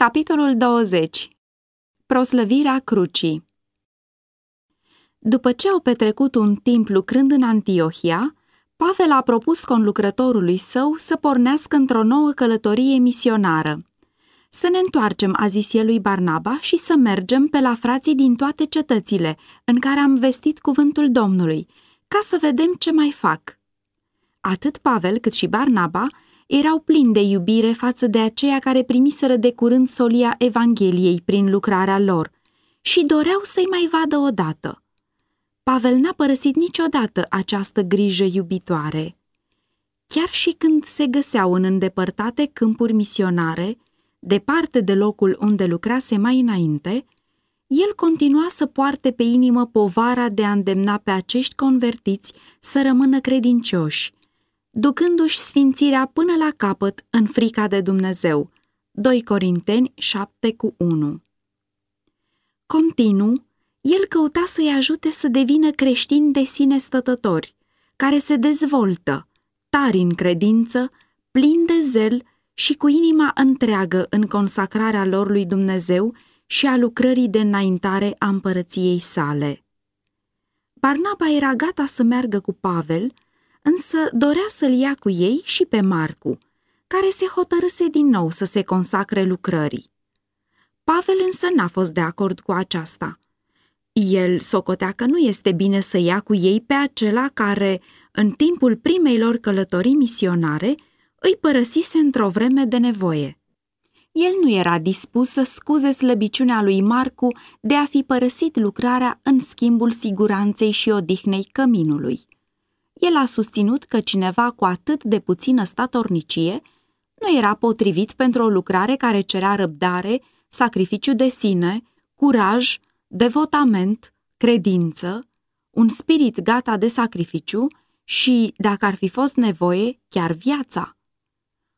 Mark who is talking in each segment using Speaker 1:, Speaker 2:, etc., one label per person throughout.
Speaker 1: Capitolul 20 Proslăvirea crucii După ce au petrecut un timp lucrând în Antiohia, Pavel a propus conlucrătorului său să pornească într-o nouă călătorie misionară. Să ne întoarcem, a zis el lui Barnaba, și să mergem pe la frații din toate cetățile în care am vestit cuvântul Domnului, ca să vedem ce mai fac. Atât Pavel cât și Barnaba erau plini de iubire față de aceia care primiseră de curând solia Evangheliei prin lucrarea lor și doreau să-i mai vadă odată. Pavel n-a părăsit niciodată această grijă iubitoare. Chiar și când se găseau în îndepărtate câmpuri misionare, departe de locul unde lucrase mai înainte, el continua să poarte pe inimă povara de a îndemna pe acești convertiți să rămână credincioși, ducându-și sfințirea până la capăt în frica de Dumnezeu. 2 Corinteni 7 cu 1 Continuu, el căuta să-i ajute să devină creștini de sine stătători, care se dezvoltă, tari în credință, plini de zel și cu inima întreagă în consacrarea lor lui Dumnezeu și a lucrării de înaintare a împărăției sale. Barnaba era gata să meargă cu Pavel, însă dorea să-l ia cu ei și pe Marcu, care se hotărâse din nou să se consacre lucrării. Pavel însă n-a fost de acord cu aceasta. El socotea că nu este bine să ia cu ei pe acela care, în timpul primei lor călătorii misionare, îi părăsise într-o vreme de nevoie. El nu era dispus să scuze slăbiciunea lui Marcu de a fi părăsit lucrarea în schimbul siguranței și odihnei căminului. El a susținut că cineva cu atât de puțină statornicie nu era potrivit pentru o lucrare care cerea răbdare, sacrificiu de sine, curaj, devotament, credință, un spirit gata de sacrificiu și, dacă ar fi fost nevoie, chiar viața.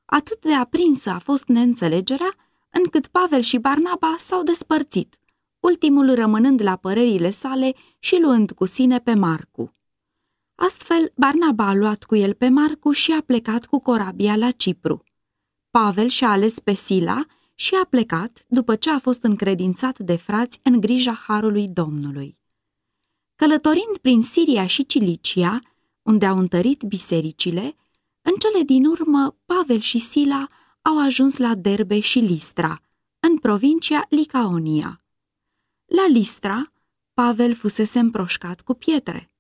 Speaker 1: Atât de aprinsă a fost neînțelegerea, încât Pavel și Barnaba s-au despărțit, ultimul rămânând la părerile sale și luând cu sine pe Marcu. Astfel, Barnaba a luat cu el pe Marcu și a plecat cu corabia la Cipru. Pavel și-a ales pe Sila și a plecat după ce a fost încredințat de frați în grija Harului Domnului. Călătorind prin Siria și Cilicia, unde au întărit bisericile, în cele din urmă Pavel și Sila au ajuns la Derbe și Listra, în provincia Licaonia. La Listra, Pavel fusese împroșcat cu pietre.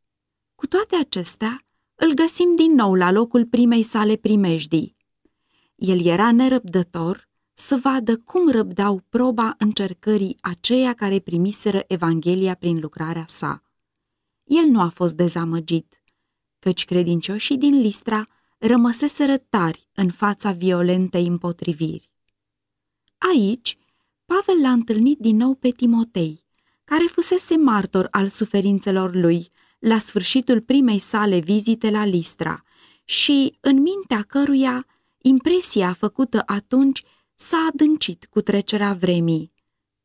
Speaker 1: Cu toate acestea, îl găsim din nou la locul primei sale primejdii. El era nerăbdător să vadă cum răbdau proba încercării aceia care primiseră Evanghelia prin lucrarea sa. El nu a fost dezamăgit, căci credincioșii din Listra rămăseseră tari în fața violentei împotriviri. Aici, Pavel l-a întâlnit din nou pe Timotei, care fusese martor al suferințelor lui la sfârșitul primei sale vizite la Listra și, în mintea căruia, impresia făcută atunci s-a adâncit cu trecerea vremii,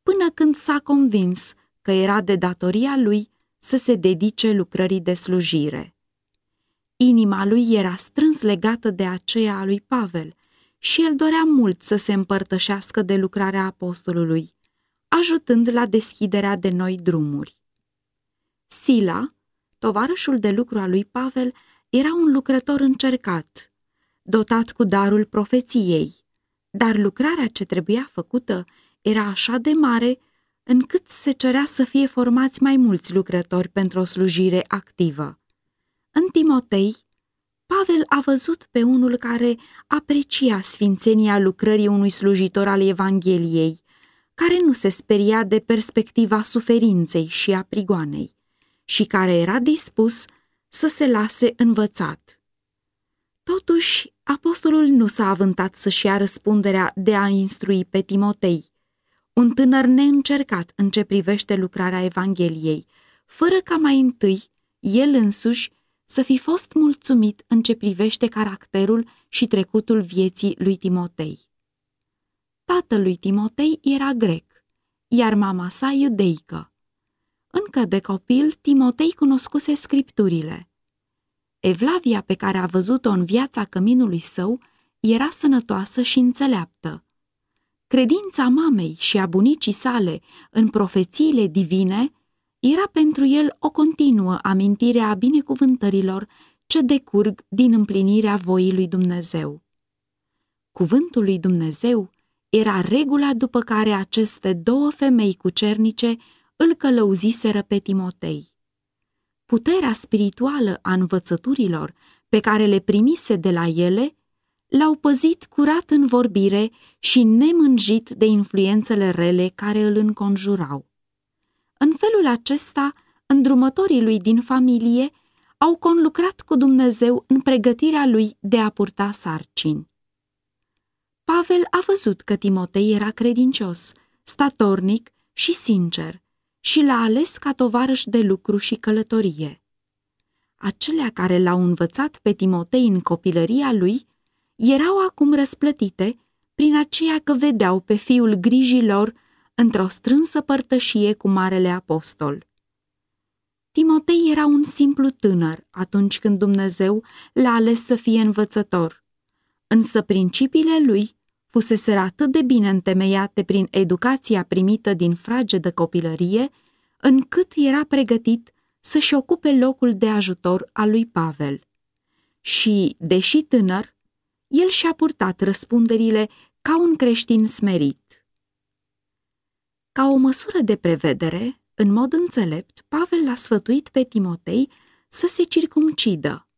Speaker 1: până când s-a convins că era de datoria lui să se dedice lucrării de slujire. Inima lui era strâns legată de aceea a lui Pavel și el dorea mult să se împărtășească de lucrarea apostolului, ajutând la deschiderea de noi drumuri. Sila, tovarășul de lucru al lui Pavel, era un lucrător încercat, dotat cu darul profeției, dar lucrarea ce trebuia făcută era așa de mare încât se cerea să fie formați mai mulți lucrători pentru o slujire activă. În Timotei, Pavel a văzut pe unul care aprecia sfințenia lucrării unui slujitor al Evangheliei, care nu se speria de perspectiva suferinței și a prigoanei și care era dispus să se lase învățat. Totuși, apostolul nu s-a avântat să-și ia răspunderea de a instrui pe Timotei, un tânăr neîncercat în ce privește lucrarea Evangheliei, fără ca mai întâi el însuși să fi fost mulțumit în ce privește caracterul și trecutul vieții lui Timotei. Tatăl lui Timotei era grec, iar mama sa iudeică. Încă de copil, Timotei cunoscuse scripturile. Evlavia pe care a văzut-o în viața căminului său era sănătoasă și înțeleaptă. credința mamei și a bunicii sale în profețiile divine era pentru el o continuă amintire a binecuvântărilor ce decurg din împlinirea voii lui Dumnezeu. Cuvântul lui Dumnezeu era regula după care aceste două femei cucernice îl călăuziseră pe Timotei. Puterea spirituală a învățăturilor pe care le primise de la ele l-au păzit curat în vorbire și nemânjit de influențele rele care îl înconjurau. În felul acesta, îndrumătorii lui din familie au conlucrat cu Dumnezeu în pregătirea lui de a purta sarcini. Pavel a văzut că Timotei era credincios, statornic și sincer și l-a ales ca tovarăș de lucru și călătorie. Acelea care l-au învățat pe Timotei în copilăria lui erau acum răsplătite prin aceea că vedeau pe fiul grijilor într-o strânsă părtășie cu Marele Apostol. Timotei era un simplu tânăr atunci când Dumnezeu l-a ales să fie învățător, însă principiile lui fusese atât de bine întemeiate prin educația primită din fragedă copilărie, încât era pregătit să-și ocupe locul de ajutor al lui Pavel. Și, deși tânăr, el și-a purtat răspunderile ca un creștin smerit. Ca o măsură de prevedere, în mod înțelept, Pavel l-a sfătuit pe Timotei să se circumcidă.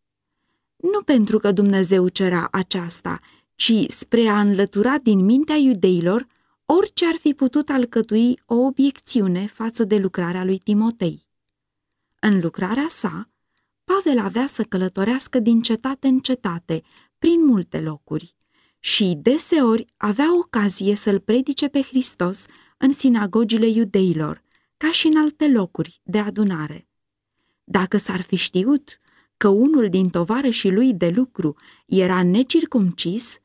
Speaker 1: Nu pentru că Dumnezeu cerea aceasta, ci spre a înlătura din mintea iudeilor orice ar fi putut alcătui o obiecțiune față de lucrarea lui Timotei. În lucrarea sa, Pavel avea să călătorească din cetate în cetate, prin multe locuri, și deseori avea ocazie să-l predice pe Hristos în sinagogile iudeilor, ca și în alte locuri de adunare. Dacă s-ar fi știut că unul din tovarășii lui de lucru era necircumcis,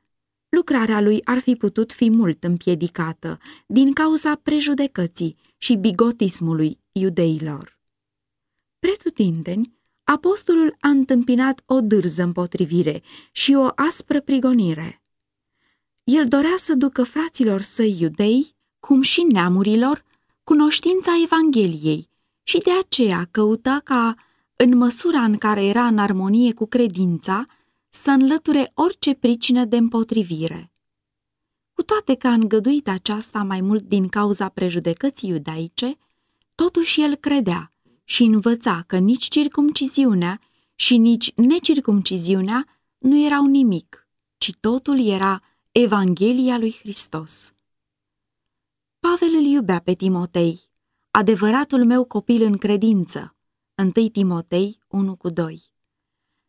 Speaker 1: lucrarea lui ar fi putut fi mult împiedicată din cauza prejudecății și bigotismului iudeilor. Pretutindeni, apostolul a întâmpinat o dârză împotrivire și o aspră prigonire. El dorea să ducă fraților săi iudei, cum și neamurilor, cunoștința Evangheliei și de aceea căuta ca, în măsura în care era în armonie cu credința, să înlăture orice pricină de împotrivire. Cu toate că a îngăduit aceasta mai mult din cauza prejudecății iudaice, totuși el credea și învăța că nici circumciziunea și nici necircumciziunea nu erau nimic, ci totul era Evanghelia lui Hristos. Pavel îl iubea pe Timotei, adevăratul meu copil în credință, 1 Timotei 1 cu 2.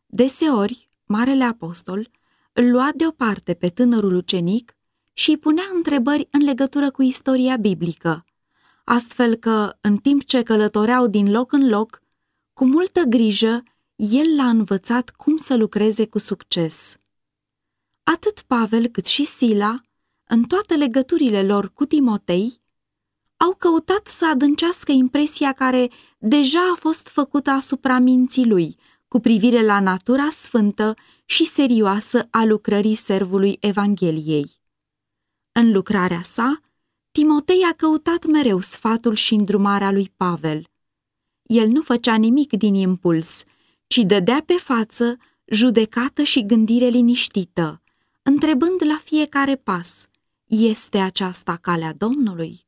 Speaker 1: Deseori, Marele Apostol îl lua deoparte pe tânărul ucenic și îi punea întrebări în legătură cu istoria biblică, astfel că, în timp ce călătoreau din loc în loc, cu multă grijă, el l-a învățat cum să lucreze cu succes. Atât Pavel cât și Sila, în toate legăturile lor cu Timotei, au căutat să adâncească impresia care deja a fost făcută asupra minții lui, cu privire la natura sfântă și serioasă a lucrării servului Evangheliei. În lucrarea sa, Timotei a căutat mereu sfatul și îndrumarea lui Pavel. El nu făcea nimic din impuls, ci dădea pe față judecată și gândire liniștită, întrebând la fiecare pas, este aceasta calea Domnului?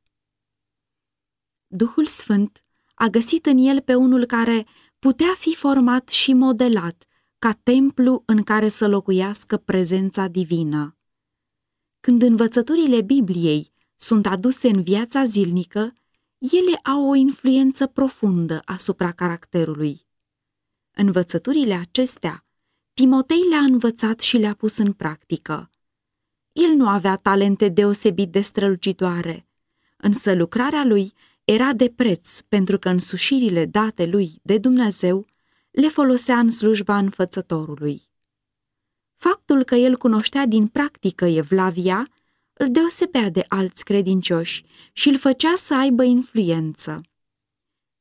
Speaker 1: Duhul Sfânt a găsit în el pe unul care putea fi format și modelat ca templu în care să locuiască prezența divină. Când învățăturile Bibliei sunt aduse în viața zilnică, ele au o influență profundă asupra caracterului. Învățăturile acestea, Timotei le-a învățat și le-a pus în practică. El nu avea talente deosebit de strălucitoare, însă lucrarea lui era de preț pentru că însușirile date lui de Dumnezeu le folosea în slujba înfățătorului. Faptul că el cunoștea din practică Evlavia îl deosebea de alți credincioși și îl făcea să aibă influență.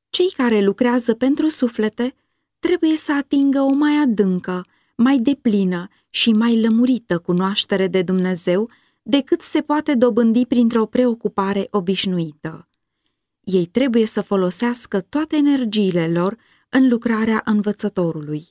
Speaker 1: Cei care lucrează pentru suflete trebuie să atingă o mai adâncă, mai deplină și mai lămurită cunoaștere de Dumnezeu decât se poate dobândi printr-o preocupare obișnuită. Ei trebuie să folosească toate energiile lor în lucrarea învățătorului.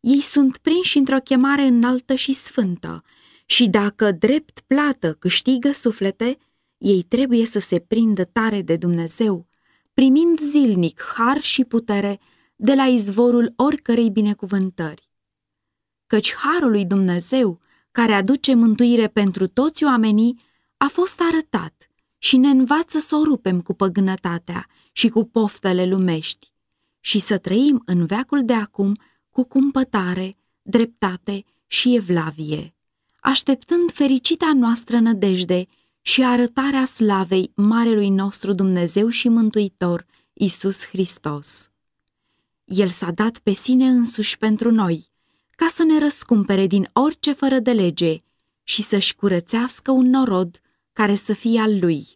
Speaker 1: Ei sunt prinși într-o chemare înaltă și sfântă și dacă drept plată câștigă suflete, ei trebuie să se prindă tare de Dumnezeu, primind zilnic har și putere de la izvorul oricărei binecuvântări. Căci harul lui Dumnezeu, care aduce mântuire pentru toți oamenii, a fost arătat și ne învață să o rupem cu păgânătatea și cu poftele lumești și să trăim în veacul de acum cu cumpătare, dreptate și evlavie, așteptând fericita noastră nădejde și arătarea slavei Marelui nostru Dumnezeu și Mântuitor, Isus Hristos. El s-a dat pe sine însuși pentru noi, ca să ne răscumpere din orice fără de lege și să-și curățească un norod care să fie al lui,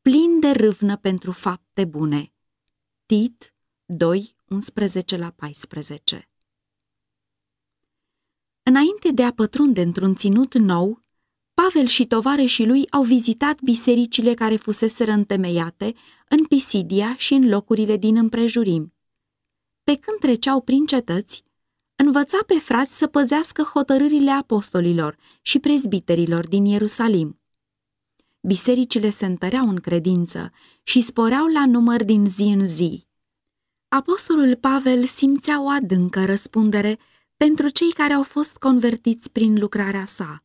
Speaker 1: plin de râvnă pentru fapte bune. Tit 2, 11 la 14 Înainte de a pătrunde într-un ținut nou, Pavel și tovarășii lui au vizitat bisericile care fuseseră întemeiate în Pisidia și în locurile din împrejurim. Pe când treceau prin cetăți, învăța pe frați să păzească hotărârile apostolilor și prezbiterilor din Ierusalim. Bisericile se întăreau în credință și sporeau la număr din zi în zi. Apostolul Pavel simțea o adâncă răspundere pentru cei care au fost convertiți prin lucrarea sa.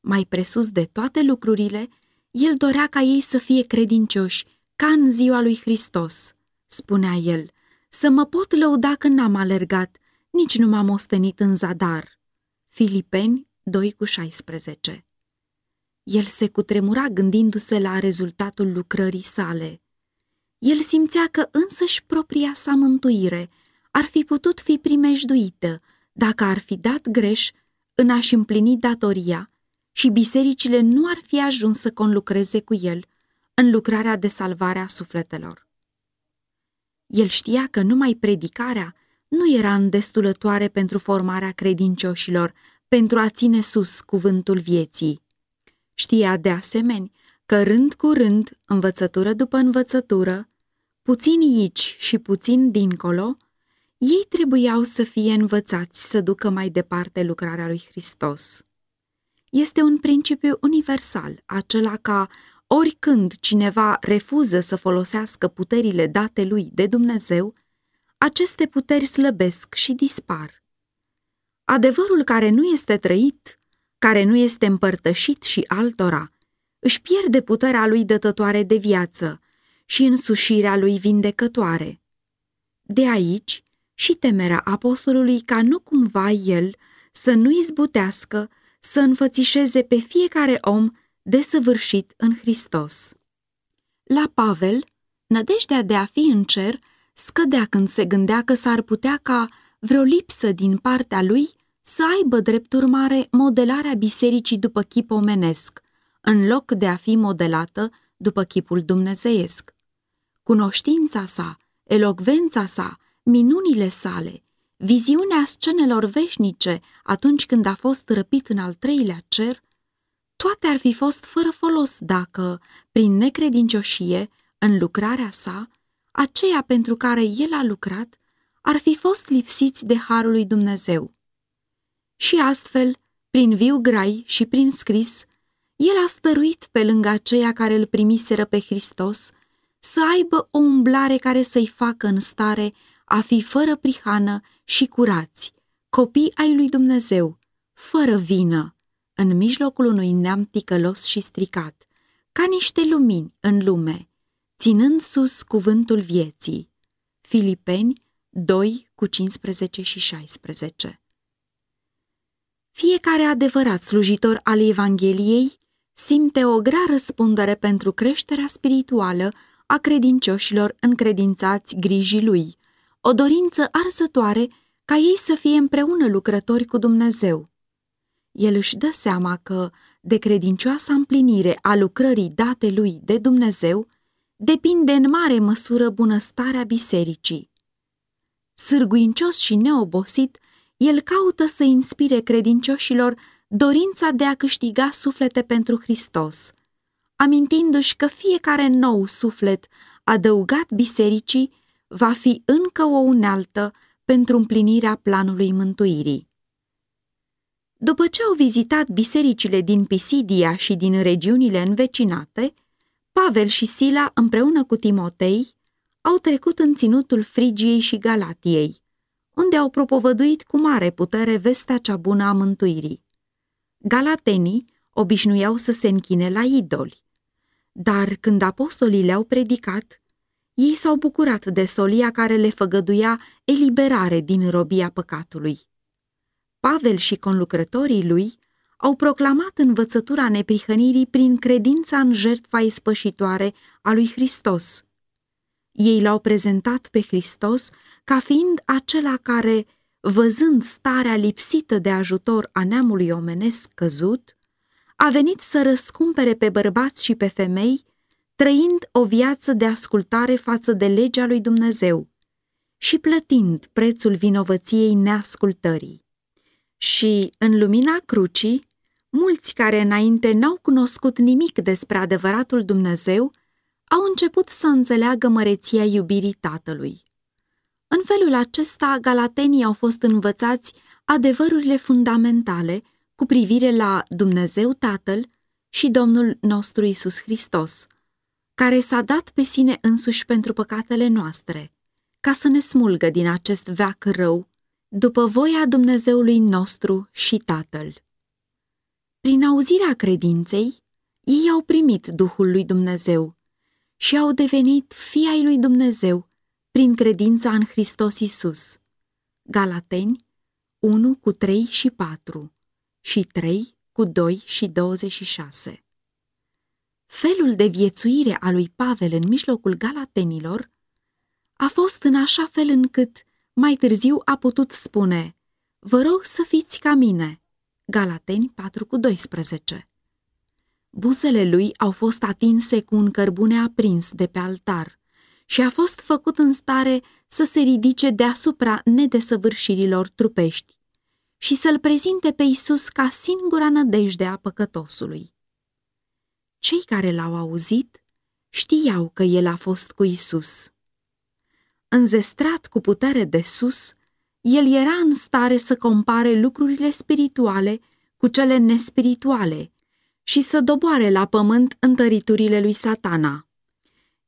Speaker 1: Mai presus de toate lucrurile, el dorea ca ei să fie credincioși, ca în ziua lui Hristos, spunea el, să mă pot lăuda când n-am alergat, nici nu m-am ostenit în zadar. Filipeni 2 cu 16 El se cutremura gândindu-se la rezultatul lucrării sale. El simțea că însăși propria sa mântuire ar fi putut fi primejduită dacă ar fi dat greș în a-și împlini datoria și bisericile nu ar fi ajuns să conlucreze cu el în lucrarea de salvare a sufletelor. El știa că numai predicarea nu era îndestulătoare pentru formarea credincioșilor, pentru a ține sus cuvântul vieții. Știa de asemenea că rând cu rând, învățătură după învățătură, puțin aici și puțin dincolo, ei trebuiau să fie învățați să ducă mai departe lucrarea lui Hristos. Este un principiu universal, acela ca oricând cineva refuză să folosească puterile date lui de Dumnezeu, aceste puteri slăbesc și dispar. Adevărul care nu este trăit, care nu este împărtășit și altora, își pierde puterea lui dătătoare de viață și însușirea lui vindecătoare. De aici și temerea apostolului ca nu cumva el să nu izbutească să înfățișeze pe fiecare om desăvârșit în Hristos. La Pavel, nădejdea de a fi în cer scădea când se gândea că s-ar putea ca vreo lipsă din partea lui să aibă drept urmare modelarea bisericii după chip omenesc, în loc de a fi modelată după chipul dumnezeiesc. Cunoștința sa, elocvența sa, minunile sale, viziunea scenelor veșnice atunci când a fost răpit în al treilea cer, toate ar fi fost fără folos dacă, prin necredincioșie, în lucrarea sa, aceea pentru care el a lucrat, ar fi fost lipsiți de harul lui Dumnezeu. Și astfel, prin viu grai și prin scris, el a stăruit pe lângă aceia care îl primiseră pe Hristos să aibă o umblare care să-i facă în stare a fi fără prihană și curați, copii ai lui Dumnezeu, fără vină, în mijlocul unui neam ticălos și stricat, ca niște lumini în lume, ținând sus cuvântul vieții. Filipeni 2 cu 15 și 16 Fiecare adevărat slujitor al Evangheliei simte o grea răspundere pentru creșterea spirituală a credincioșilor încredințați grijii lui, o dorință arsătoare ca ei să fie împreună lucrători cu Dumnezeu. El își dă seama că, de credincioasa împlinire a lucrării date lui de Dumnezeu, depinde în mare măsură bunăstarea bisericii. Sârguincios și neobosit, el caută să inspire credincioșilor dorința de a câștiga suflete pentru Hristos, amintindu-și că fiecare nou suflet adăugat bisericii va fi încă o unealtă pentru împlinirea planului mântuirii. După ce au vizitat bisericile din Pisidia și din regiunile învecinate, Pavel și Sila împreună cu Timotei au trecut în ținutul Frigiei și Galatiei, unde au propovăduit cu mare putere vestea cea bună a mântuirii. Galatenii obișnuiau să se închine la idoli, dar când apostolii le-au predicat, ei s-au bucurat de solia care le făgăduia eliberare din robia păcatului. Pavel și conlucrătorii lui au proclamat învățătura neprihănirii prin credința în jertfa ispășitoare a lui Hristos. Ei l-au prezentat pe Hristos ca fiind acela care, văzând starea lipsită de ajutor a neamului omenesc căzut, a venit să răscumpere pe bărbați și pe femei, trăind o viață de ascultare față de legea lui Dumnezeu și plătind prețul vinovăției neascultării. Și, în lumina crucii, mulți care înainte n-au cunoscut nimic despre adevăratul Dumnezeu, au început să înțeleagă măreția iubirii Tatălui. În felul acesta, galatenii au fost învățați adevărurile fundamentale cu privire la Dumnezeu Tatăl și Domnul nostru Isus Hristos, care s-a dat pe sine însuși pentru păcatele noastre, ca să ne smulgă din acest veac rău, după voia Dumnezeului nostru și Tatăl. Prin auzirea credinței, ei au primit Duhul lui Dumnezeu și au devenit fii ai lui Dumnezeu prin credința în Hristos Isus. Galateni 1 cu 3 și 4 și 3 cu 2 și 26 Felul de viețuire a lui Pavel în mijlocul galatenilor a fost în așa fel încât mai târziu a putut spune Vă rog să fiți ca mine. Galateni 4 cu 12 Buzele lui au fost atinse cu un cărbune aprins de pe altar și a fost făcut în stare să se ridice deasupra nedesăvârșirilor trupești și să-l prezinte pe Isus ca singura nădejde a păcătosului. Cei care l-au auzit știau că el a fost cu Isus. Înzestrat cu putere de sus, el era în stare să compare lucrurile spirituale cu cele nespirituale și să doboare la pământ întăriturile lui satana.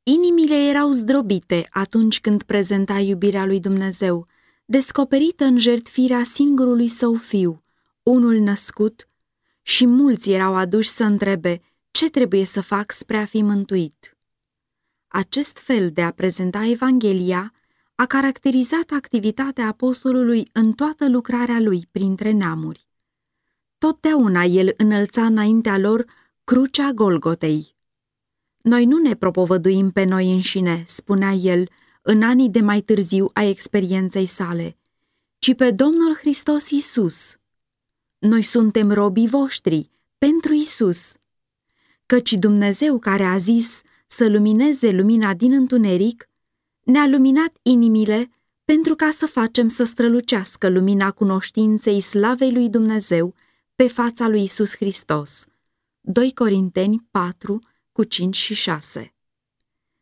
Speaker 1: Inimile erau zdrobite atunci când prezenta iubirea lui Dumnezeu, descoperită în jertfirea singurului său fiu, unul născut, și mulți erau aduși să întrebe ce trebuie să fac spre a fi mântuit. Acest fel de a prezenta Evanghelia a caracterizat activitatea apostolului în toată lucrarea lui printre neamuri. Totdeauna el înălța înaintea lor crucea Golgotei. Noi nu ne propovăduim pe noi înșine, spunea el în anii de mai târziu a experienței sale, ci pe Domnul Hristos Isus. Noi suntem robii voștri pentru Isus. Căci Dumnezeu care a zis să lumineze lumina din întuneric, ne-a luminat inimile pentru ca să facem să strălucească lumina cunoștinței slavei lui Dumnezeu pe fața lui Isus Hristos. 2 Corinteni 4 cu 5 și 6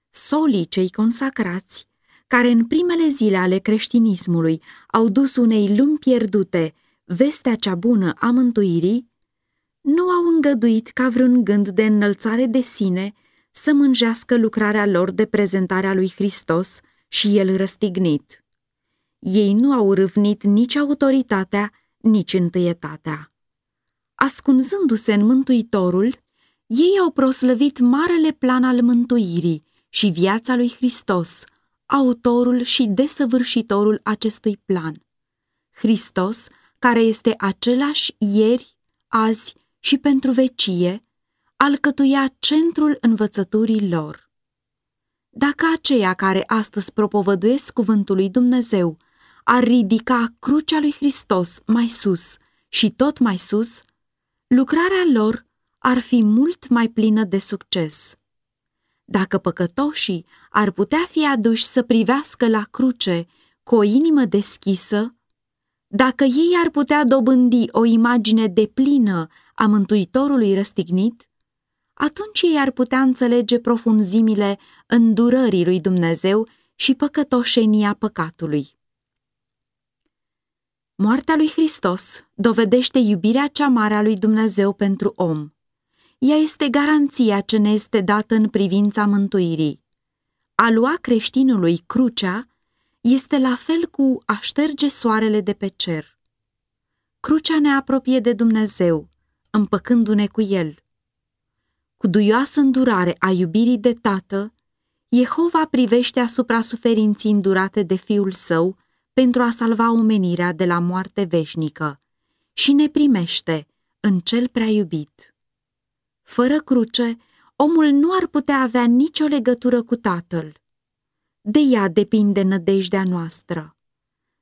Speaker 1: Solii cei consacrați, care în primele zile ale creștinismului au dus unei lumi pierdute vestea cea bună a mântuirii, nu au îngăduit ca vreun gând de înălțare de sine să mânjească lucrarea lor de prezentarea lui Hristos și el răstignit. Ei nu au râvnit nici autoritatea, nici întâietatea. Ascunzându-se în Mântuitorul, ei au proslăvit marele plan al mântuirii și viața lui Hristos, autorul și desăvârșitorul acestui plan. Hristos, care este același ieri, azi și pentru vecie, alcătuia centrul învățăturii lor. Dacă aceia care astăzi propovăduiesc cuvântul lui Dumnezeu ar ridica crucea lui Hristos mai sus și tot mai sus, lucrarea lor ar fi mult mai plină de succes. Dacă păcătoșii ar putea fi aduși să privească la cruce cu o inimă deschisă, Dacă ei ar putea dobândi o imagine deplină a Mântuitorului răstignit, atunci ei ar putea înțelege profunzimile îndurării lui Dumnezeu și păcătoșenia păcatului. Moartea lui Hristos dovedește iubirea cea mare a lui Dumnezeu pentru om. Ea este garanția ce ne este dată în privința mântuirii. A lua creștinului crucea este la fel cu a șterge soarele de pe cer. Crucea ne apropie de Dumnezeu, împăcându-ne cu El. Cu duioasă îndurare a iubirii de tată, Jehova privește asupra suferinții îndurate de Fiul Său pentru a salva omenirea de la moarte veșnică și ne primește în cel prea iubit. Fără cruce, omul nu ar putea avea nicio legătură cu Tatăl. De ea depinde nădejdea noastră.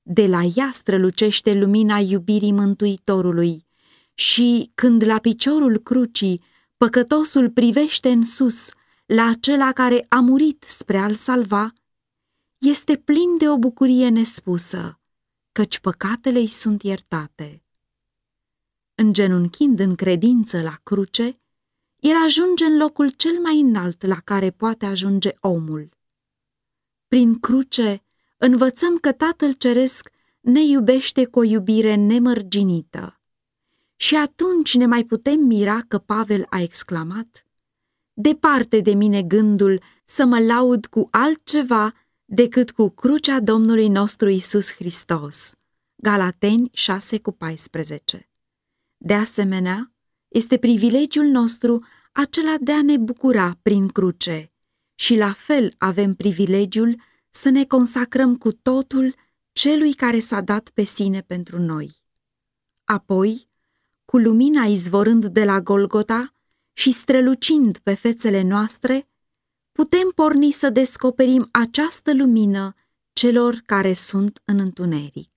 Speaker 1: De la ea strălucește lumina iubirii Mântuitorului și, când la piciorul crucii păcătosul privește în sus la acela care a murit spre a-l salva, este plin de o bucurie nespusă, căci păcatele îi sunt iertate. Îngenunchind în credință la cruce, el ajunge în locul cel mai înalt la care poate ajunge omul. Prin cruce învățăm că Tatăl Ceresc ne iubește cu o iubire nemărginită. Și atunci ne mai putem mira că Pavel a exclamat, Departe de mine gândul să mă laud cu altceva decât cu crucea Domnului nostru Isus Hristos. Galateni 6 cu 14 De asemenea, este privilegiul nostru acela de a ne bucura prin cruce și la fel avem privilegiul să ne consacrăm cu totul celui care s-a dat pe sine pentru noi. Apoi, cu lumina izvorând de la Golgota și strălucind pe fețele noastre, putem porni să descoperim această lumină celor care sunt în întuneric.